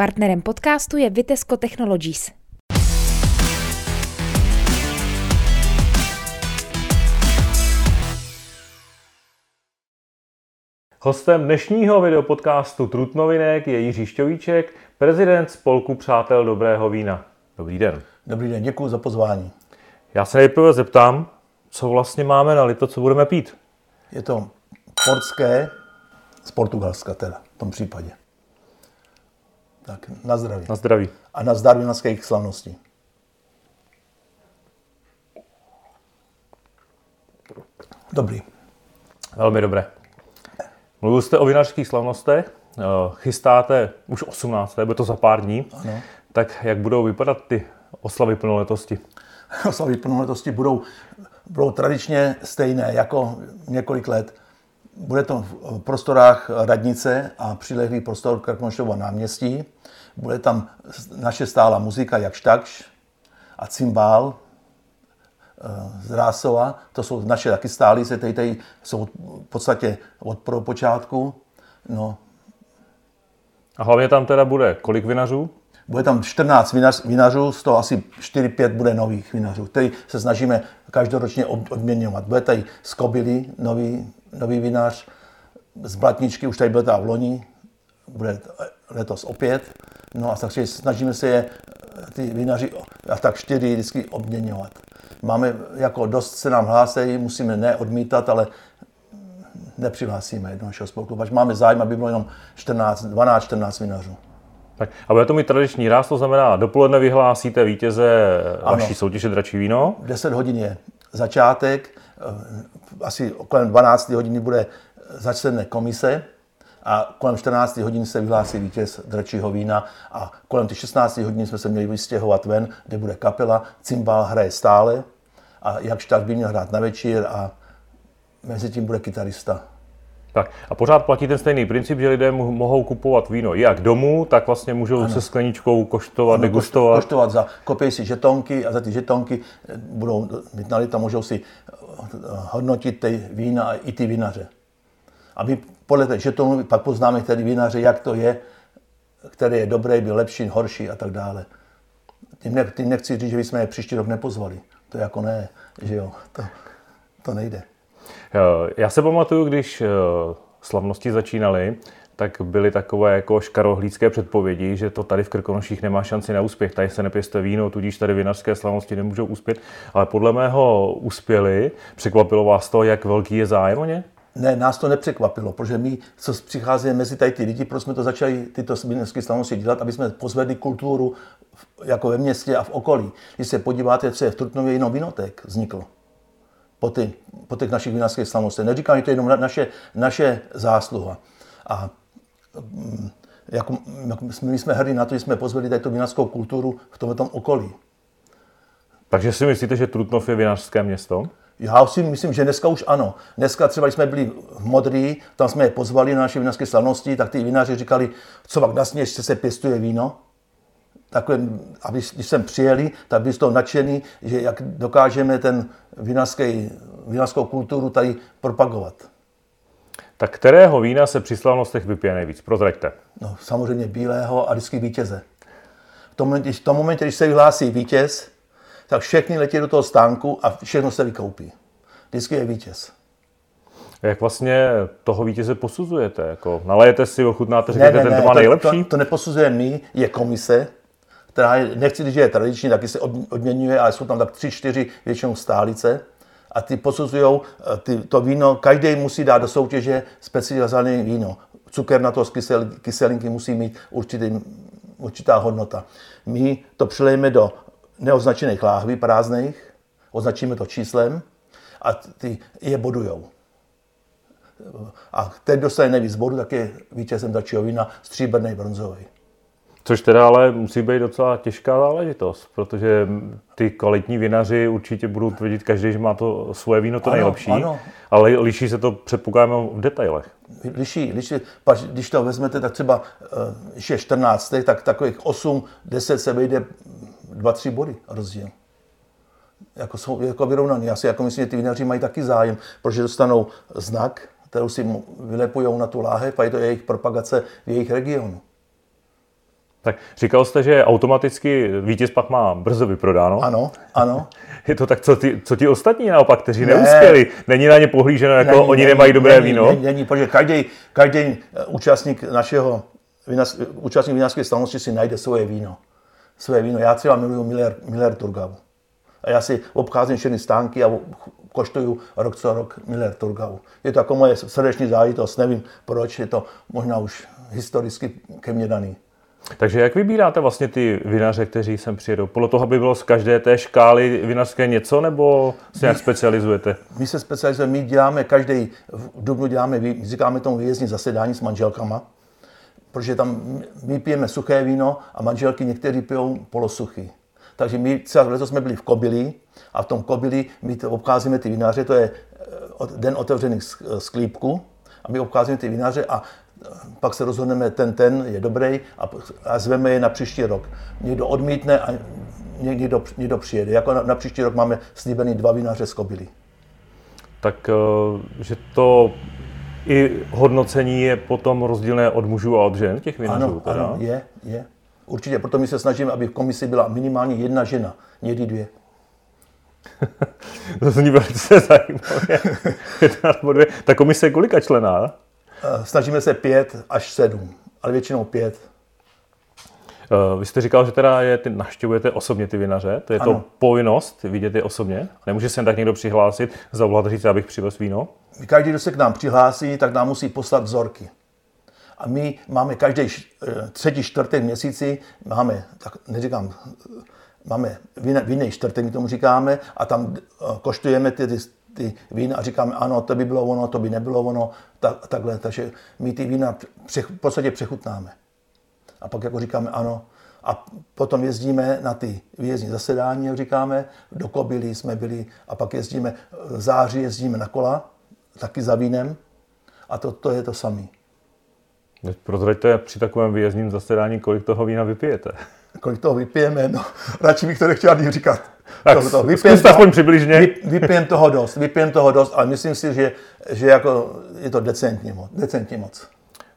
Partnerem podcastu je Vitesco Technologies. Hostem dnešního videopodcastu Trutnovinek je Jiří Šťovíček, prezident Spolku Přátel Dobrého vína. Dobrý den. Dobrý den, děkuji za pozvání. Já se nejprve zeptám, co vlastně máme na lito, co budeme pít. Je to portské z Portugalska teda, v tom případě. Tak, na zdraví. Na zdraví. A na zdraví na slavností. Dobrý. Velmi dobré. Mluvil jste o vinařských slavnostech, eh, chystáte už 18. bude to za pár dní. Ano. Tak jak budou vypadat ty oslavy plnoletosti? Oslavy plnoletosti budou, budou tradičně stejné jako několik let. Bude to v prostorách radnice a přilehlý prostor Krknošova náměstí. Bude tam naše stála muzika, jak takž a cymbál eh, z Rásova. To jsou naše taky se tady, tady jsou v podstatě od počátku. No. A hlavně tam teda bude kolik vinařů? Bude tam 14 vinař, vinařů, z toho asi 4-5 bude nových vinařů, který se snažíme každoročně odměňovat. Bude tady z Kobily nový, nový vinař, z Blatničky už tady byl ta v loni, bude letos opět. No a takže snažíme se je, ty vinaři, a tak čtyři vždycky obměňovat. Máme, jako dost se nám hlásí, musíme neodmítat, ale nepřihlásíme do našeho spolku, máme zájem, aby bylo jenom 14, 12-14 vinařů. Tak a bude to mít tradiční ráz, to znamená, dopoledne vyhlásíte vítěze ano. vaší soutěže Dračí víno? 10 hodin je začátek, eh, asi kolem 12 hodiny bude začne komise a kolem 14 hodin se vyhlásí vítěz dračího vína a kolem těch 16 hodin jsme se měli vystěhovat ven, kde bude kapela, cymbal hraje stále a jakž tak by měl hrát na večer a mezi tím bude kytarista. Tak a pořád platí ten stejný princip, že lidé mohou kupovat víno jak domů, tak vlastně můžou ano. se skleničkou koštovat, ano, degustovat. Koštovat za, kopí si žetonky a za ty žetonky budou mít na můžou si hodnotit ty vína a i ty vinaře. A my podle té žetonu pak poznáme tedy vinaře, jak to je, který je dobrý, byl lepší, horší a tak dále. Tím, ne, tím nechci říct, že bychom je příští rok nepozvali. To jako ne, že jo, to, to nejde. Já se pamatuju, když eh, slavnosti začínaly, tak byly takové jako škarohlídské předpovědi, že to tady v Krkonoších nemá šanci na úspěch. Tady se nepěste víno, tudíž tady vinařské slavnosti nemůžou uspět. Ale podle mého uspěli. Překvapilo vás to, jak velký je zájem o ně? Ne, nás to nepřekvapilo, protože my, co přicházíme mezi tady ty lidi, proč jsme to začali tyto vinařské slavnosti dělat, aby jsme pozvedli kulturu jako ve městě a v okolí. Když se podíváte, co je v Trutnově, jenom vinotek vzniklo po, ty, po těch našich vinařských slavnostech. Neříkám, že to je jenom naše, naše zásluha. A jako, jako my jsme hrdí na to, že jsme pozvali tady tu vinařskou kulturu v tomto okolí. Takže si myslíte, že Trutnov je vinařské město? Já si myslím, že dneska už ano. Dneska třeba, když jsme byli v Modrý, tam jsme je pozvali na naše vinařské slavnosti, tak ty vinaři říkali, co pak na sněžce se pěstuje víno. Takhle, a když, jsem přijeli, tak byli z toho nadšený, že jak dokážeme ten vinařskou kulturu tady propagovat. Tak kterého vína se při slavnostech vypije nejvíc? Prozraďte. No, samozřejmě bílého a vždycky vítěze. V tom, momentě, v tom momentě, když se vyhlásí vítěz, tak všechny letí do toho stánku a všechno se vykoupí. Vždycky je vítěz. Jak vlastně toho vítěze posuzujete? Jako nalejete si, ochutnáte, řeknete, ne, ne, ten to má nejlepší? To, to neposuzuje my, je komise, která je, nechci říct, že je tradiční, taky se odměňuje, ale jsou tam tak tři, čtyři většinou stálice a ty posuzují ty, to víno, každý musí dát do soutěže specializované víno. Cukr na to z kysel, kyselinky musí mít určitý, určitá hodnota. My to přilejeme do neoznačených láhví prázdných, označíme to číslem a ty je bodujou. A ten dostane nejvíc bodů, tak je vítězem dalšího vína stříbrný bronzový. Což teda ale musí být docela těžká záležitost, protože ty kvalitní vinaři určitě budou tvrdit každý, že má to svoje víno to ano, nejlepší, ano. ale liší se to předpokládáme v detailech. Liší, liší. Když to vezmete, tak třeba, když je 14, tak takových 8, 10 se vejde 2-3 body rozdíl. Jako jsou jako vyrovnaný. Já si jako myslím, že ty vinaři mají taky zájem, protože dostanou znak, kterou si vylepují na tu láhev a je to jejich propagace v jejich regionu. Tak říkal jste, že automaticky vítěz pak má brzo vyprodáno. Ano, ano. Je to tak, co ti, co ti ostatní naopak, kteří ne. neuspěli? Není na ně pohlíženo, jako není, oni není, nemají dobré není, víno? Není, není protože každý, každý eh, účastník našeho účastník vinařské slavnosti si najde svoje víno. Svoje víno. Já třeba miluju Miller, Miller Turgau. A já si obcházím všechny stánky a koštuju rok co rok Miller Turgau. Je to jako moje srdeční záležitost, nevím proč, je to možná už historicky ke mně daný. Takže jak vybíráte vlastně ty vinaře, kteří sem přijedou? Podle toho, aby bylo z každé té škály vinařské něco, nebo se nějak specializujete? My se specializujeme, my děláme každý, v Dubnu děláme, říkáme tomu výjezdní zasedání s manželkama, protože tam my pijeme suché víno a manželky někteří pijou polosuchý. Takže my třeba letos jsme byli v Kobili a v tom Kobili my to obcházíme ty vinaře, to je eh, den otevřených sklípků a my obcházíme ty vinaře a pak se rozhodneme, ten, ten je dobrý a, a zveme je na příští rok. Někdo odmítne a někdo, někdo přijede. Jako na, na příští rok máme slíbený dva vinaře z Kobily. Tak, eh, že to i hodnocení je potom rozdílné od mužů a od žen, těch vinařů? Ano, teda? ano je, je. Určitě, proto my se snažíme, aby v komisi byla minimálně jedna žena, někdy dvě. to zní velice zajímavě. Jedna nebo dvě. Ta komise je kolika člená? Eh, snažíme se pět až sedm, ale většinou pět. Eh, vy jste říkal, že teda je, ty naštěvujete osobně ty vinaře, to je ano. to povinnost vidět je osobně? Nemůže se jen tak někdo přihlásit, zavolat říct, abych přivez víno? Každý, kdo se k nám přihlásí, tak nám musí poslat vzorky. A my máme každý eh, třetí, čtvrtek měsíci, máme, tak neříkám, máme vinný čtvrtek, my tomu říkáme, a tam koštujeme ty, ty vína a říkáme, ano, to by bylo ono, to by nebylo ono, tak, takhle. Takže my ty vína v podstatě přechutnáme. A pak jako říkáme, ano, a potom jezdíme na ty výjezdní zasedání, jak říkáme, do Kobily jsme byli a pak jezdíme, v září jezdíme na kola, taky za vínem a to, to je to samé. Prozraďte při takovém výjezdním zasedání, kolik toho vína vypijete. Kolik toho vypijeme, no, radši bych to nechtěl ani říkat. Tak to, to, vypijem toho, aspoň přibližně. vypijem toho dost, vypijem toho dost, ale myslím si, že, že jako je to decentně moc. Decentně moc.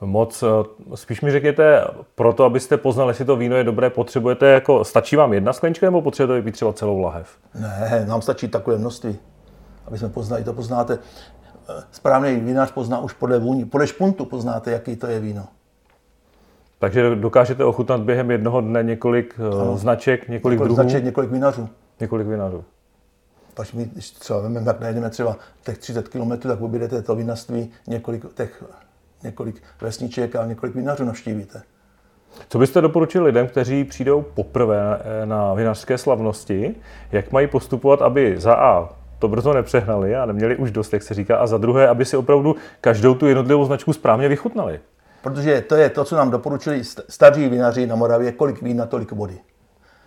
Moc, eh, spíš mi řekněte, proto, abyste poznali, jestli to víno je dobré, potřebujete jako, stačí vám jedna sklenička nebo potřebujete vypít třeba celou lahev? Ne, nám stačí takové množství, aby jsme poznali, to poznáte správný vinař pozná už podle vůni. Podle špuntu poznáte, jaký to je víno. Takže dokážete ochutnat během jednoho dne několik eh, ano. značek, několik, několik druhů? Značek, několik vinařů. Několik vinařů. Pak my, když třeba vememe, tak najdeme třeba těch 30 km, tak objedete to vinařství, několik, těch, několik vesniček a několik vinařů navštívíte. Co byste doporučili lidem, kteří přijdou poprvé na vinařské slavnosti, jak mají postupovat, aby za A to brzo nepřehnali a neměli už dost, jak se říká, a za druhé, aby si opravdu každou tu jednotlivou značku správně vychutnali. Protože to je to, co nám doporučili staří vinaři na Moravě, kolik vína, tolik vody.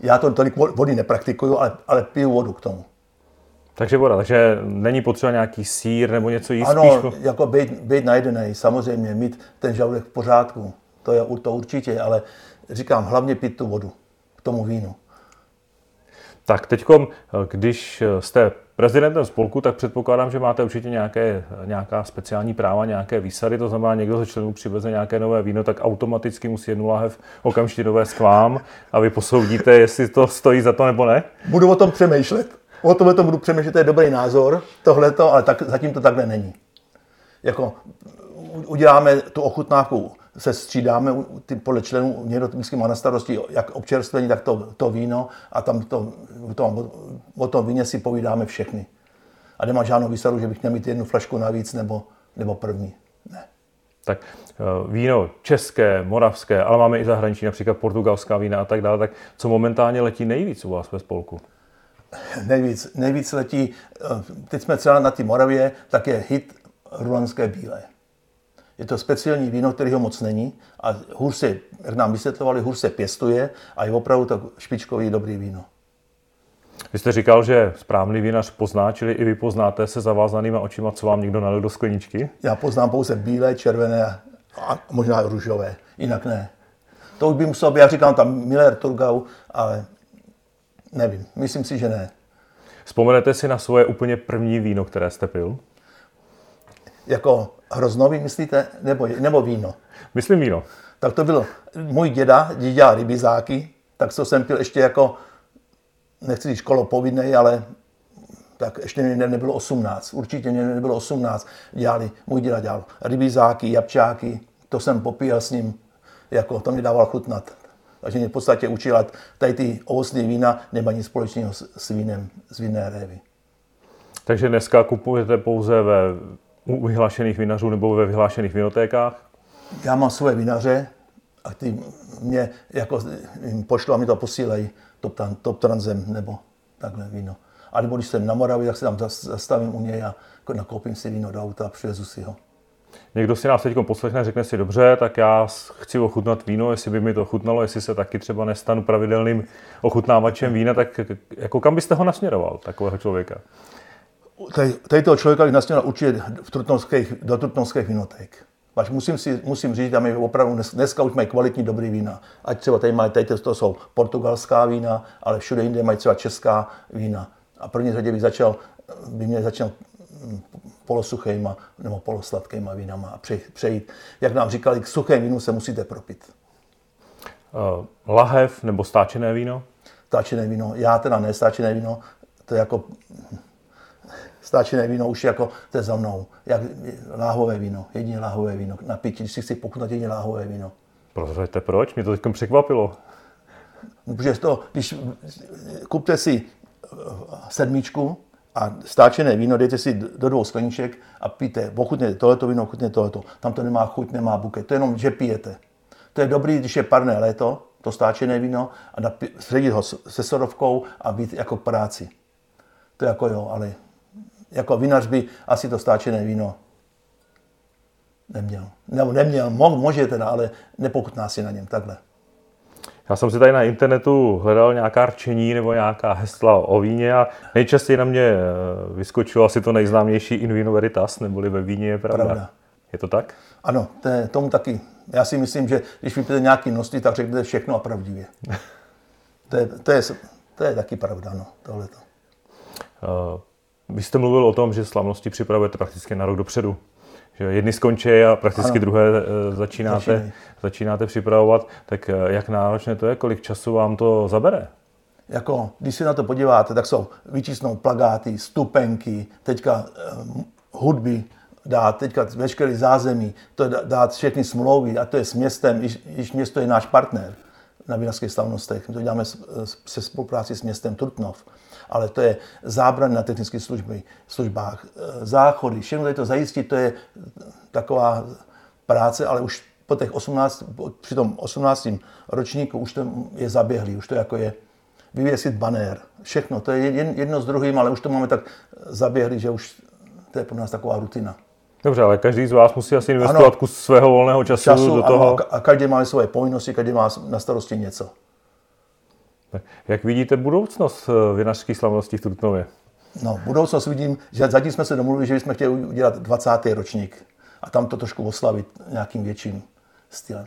Já to tolik vody nepraktikuju, ale, ale piju vodu k tomu. Takže voda, takže není potřeba nějaký sír nebo něco jíst? Ano, spíš... jako být, být najedený, samozřejmě, mít ten žaludek v pořádku, to je to určitě, ale říkám, hlavně pít tu vodu k tomu vínu. Tak teď, když jste prezidentem spolku, tak předpokládám, že máte určitě nějaké, nějaká speciální práva, nějaké výsady, to znamená, někdo ze členů přiveze nějaké nové víno, tak automaticky musí jednu láhev okamžitě dovést k vám a vy posoudíte, jestli to stojí za to nebo ne? Budu o tom přemýšlet. O tomhle to budu přemýšlet, to je dobrý názor, tohleto, ale tak, zatím to takhle není. Jako uděláme tu ochutnávku se střídáme ty, podle členů, někdo vždycky má na starosti jak občerstvení, tak to, to víno a tam to, to, o tom víně si povídáme všechny. A nemá žádnou výsadu, že bych měl mít jednu flašku navíc nebo, nebo první. Ne. Tak eh, víno české, moravské, ale máme i zahraniční, například portugalská vína a tak dále. Tak co momentálně letí nejvíc u vás ve spolku? Nejvíc, nejvíc letí, eh, teď jsme třeba na té Moravě, tak je hit rulanské bílé. Je to speciální víno, kterého moc není a hůř se, jak nám vysvětlovali, hůř se pěstuje a je opravdu to špičkový dobrý víno. Vy jste říkal, že správný vinař pozná, čili i vy poznáte se zavázanýma očima, co vám někdo nalil do skleničky? Já poznám pouze bílé, červené a možná růžové, jinak ne. To už by musel být, já říkám tam Miller Turgau, ale nevím, myslím si, že ne. Vzpomenete si na svoje úplně první víno, které jste pil? Jako hroznový myslíte, nebo, nebo víno? Myslím víno. tak to byl můj děda, děda rybizáky, tak to jsem pil ještě jako, nechci říct školo povinnej, ale tak ještě mě nebylo 18, určitě mě nebylo 18, dělali, můj děda dělal rybizáky, jabčáky, to jsem popíjel s ním, jako to mi dával chutnat. Takže mě v podstatě učila, tady ty ovocné vína nemají nic společného s, s vínem z vinné révy. Takže dneska kupujete pouze ve u vyhlášených vinařů nebo ve vyhlášených vinotékách? Já mám svoje vinaře a ty mě jako jim pošlu a mi to posílají top, top transem nebo takhle víno. A nebo když jsem na Moravě, tak se tam zastavím u něj a nakoupím si víno do auta a přivezu si ho. Někdo si nás teď poslechne, řekne si dobře, tak já chci ochutnat víno, jestli by mi to ochutnalo, jestli se taky třeba nestanu pravidelným ochutnávačem vína, tak jako kam byste ho nasměroval, takového člověka? Tady, tady toho člověka bych nasměroval určitě v trutnovských, do trutnovských vinoték. Až musím, si, musím říct, že my opravdu dnes, dneska už mají kvalitní dobrý vína. Ať třeba tady mají, tady to jsou portugalská vína, ale všude jinde mají třeba česká vína. A první řadě bych začal, by mě začal polosuchýma nebo polosladkýma vínama a přejít. Jak nám říkali, k suchém vínu se musíte propit. Uh, lahev nebo stáčené víno? Stáčené víno. Já teda ne stáčené víno, to je jako stáčené víno už jako to je za mnou. Jak láhové víno, jedině láhové víno. Na pití, když si chci pochutnat jedině láhové víno. Prozraďte proč? Mě to teď překvapilo. No, protože to, když kupte si eh, sedmičku, a stáčené víno dejte si do dvou skleniček a pijte. Ochutněte tohleto víno, ochutněte tohleto. Tam to nemá chuť, nemá buket. To je jenom, že pijete. To je dobrý, když je parné léto, to stáčené víno, a sředit ho se sorovkou a být jako práci. To je jako jo, ale jako vinař by asi to stáčené víno neměl. Nebo neměl, mo, může teda, ale nepokutná si na něm takhle. Já jsem si tady na internetu hledal nějaká rčení nebo nějaká hesla o víně a nejčastěji na mě eh, vyskočilo asi to nejznámější in vino veritas, neboli ve víně je pravda. pravda. Je to tak? Ano, to je tomu taky. Já si myslím, že když vypijete nějaký množství, tak řeknete všechno a pravdivě. to, je, to, je, to je taky pravda, no, tohleto. Uh, vy jste mluvil o tom, že slavnosti připravujete prakticky na rok dopředu. Že jedny skončí a prakticky ano. druhé eh, začínáte, začínáte připravovat. Tak eh, jak náročné to je, kolik času vám to zabere? Jako, když se na to podíváte, tak jsou vyčísnou plagáty, stupenky, teďka uh, hudby, dát teďka veškerý zázemí, to dát všechny smlouvy a to je s městem, když město je náš partner na vinařských slavnostech. My to děláme se spolupráci s městem Trutnov ale to je zábran na technických služby, službách, e, záchody, všechno tady to zajistit, to je taková práce, ale už po těch 18, při tom 18. ročníku už to je zaběhlý, už to jako je vyvěsit banér, všechno, to je jedno s druhým, ale už to máme tak zaběhlý, že už to je pro nás taková rutina. Dobře, ale každý z vás musí asi investovat ano, kus svého volného času, času do toho. Ano, a každý má svoje povinnosti, každý má na starosti něco. Jak vidíte budoucnost eh, vinařské slavnosti v Trutnově? No, budoucnost vidím, že zatím jsme se domluvili, že jsme chtěli udělat 20. ročník a tam to trošku oslavit nějakým větším stylem.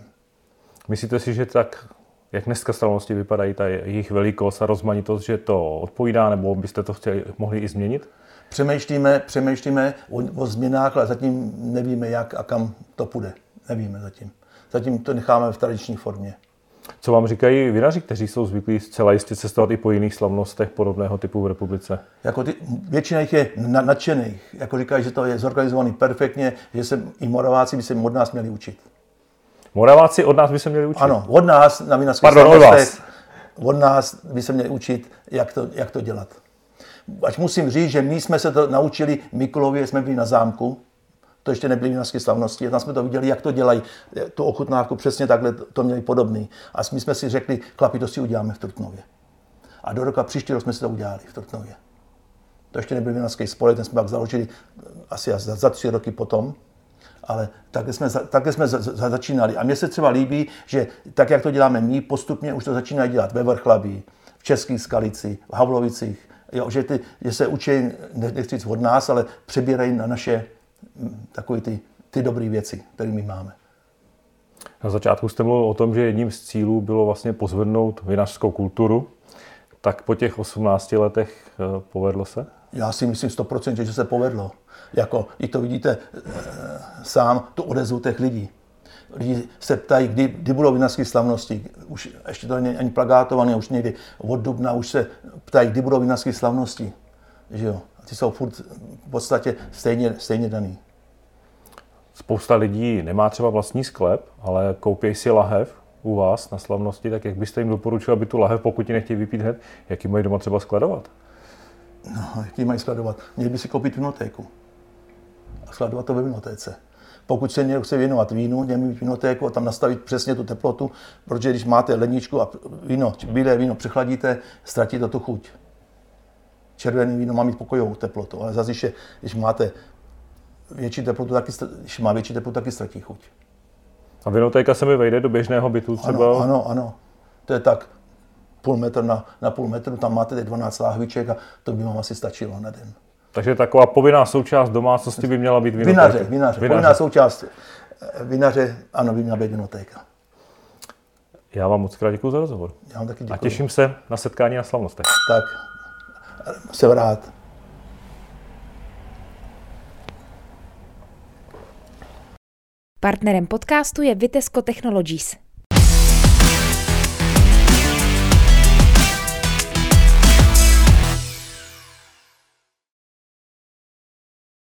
Myslíte si, že tak, jak dneska slavnosti vypadají, ta jejich velikost a rozmanitost, že to odpovídá, nebo byste to chtěli, mohli i změnit? Přemýšlíme, přemýšlíme o, o změnách, ale zatím nevíme, jak a kam to půjde. Nevíme zatím. Zatím to necháme v tradiční formě. Co vám říkají vinaři, kteří jsou zvyklí zcela jistě cestovat i po jiných slavnostech podobného typu v republice? Jako ty, většina jich je nadšených. Jako říkají, že to je zorganizovaný perfektně, že se i Moraváci by se od nás měli učit. Moraváci od nás by se měli učit? Ano, od nás na vinařských Pardon, od vás. Od nás by se měli učit, jak to, jak to dělat. Ať musím říct, že my jsme se to naučili Mikulově, jsme byli na zámku, to ještě nebyly vinařské slavnosti. Tam jsme to viděli, jak to dělají. Tu ochutnávku přesně takhle to měli podobný. A my jsme si řekli, klapi, to si uděláme v Trutnově. A do roka příští rok jsme si to udělali v Trutnově. To ještě nebyl vinařský spolek, ten jsme pak založili asi za, za tři roky potom. Ale takhle jsme, takhle jsme za, za, začínali. A mně se třeba líbí, že tak, jak to děláme my, postupně už to začínají dělat ve Vrchlabí, v České Skalici, v Havlovicích. Jo, že, ty, že se učí, nechci říct od nás, ale přebírají na naše takové ty, ty dobré věci, které my máme. Na začátku jste mluvil o tom, že jedním z cílů bylo vlastně pozvednout vinařskou kulturu. Tak po těch 18 letech eh, povedlo se? Já si myslím 100%, že se povedlo. Jako, i to vidíte e, sám, tu odezvu těch lidí. Lidi se ptají, kdy, kdy budou vinařské slavnosti. Už ještě to není ani plagátované, už někdy od dubna už se ptají, kdy budou vinařské slavnosti. Že jo? A ty jsou furt v podstatě stejně, stejně daný. Spousta lidí nemá třeba vlastní sklep, ale koupí si lahev u vás na slavnosti, tak jak byste jim doporučil, aby tu lahev, pokud ji nechtějí vypít hned, jak ji mají doma třeba skladovat? No, jak ji mají skladovat? Měli by si koupit vinotéku a skladovat to ve vinotéce. Pokud se někdo chce věnovat vínu, měl mít vinotéku a tam nastavit přesně tu teplotu, protože když máte ledničku a víno, bílé víno přechladíte, ztratí to tu chuť. Červený víno má mít pokojovou teplotu, ale zase, když máte větší teplotu, taky, když má větší teplotu, taky ztratí chuť. A vinotéka se mi vejde do běžného bytu třeba? Ano, ano, ano. To je tak půl metr na, na půl metru, tam máte teď 12 láhviček a to by vám asi stačilo na den. Takže taková povinná součást domácnosti by měla být vinotéka. Vinaře, vinaře. vinaře. Povinná součást eh, vinaře, ano, by měla být vinotéka. Já vám moc krát děkuji za rozhovor. Já vám taky děkuji. A těším se na setkání na slavnostech. Tak, jsem rád. Partnerem podcastu je Vitesco Technologies.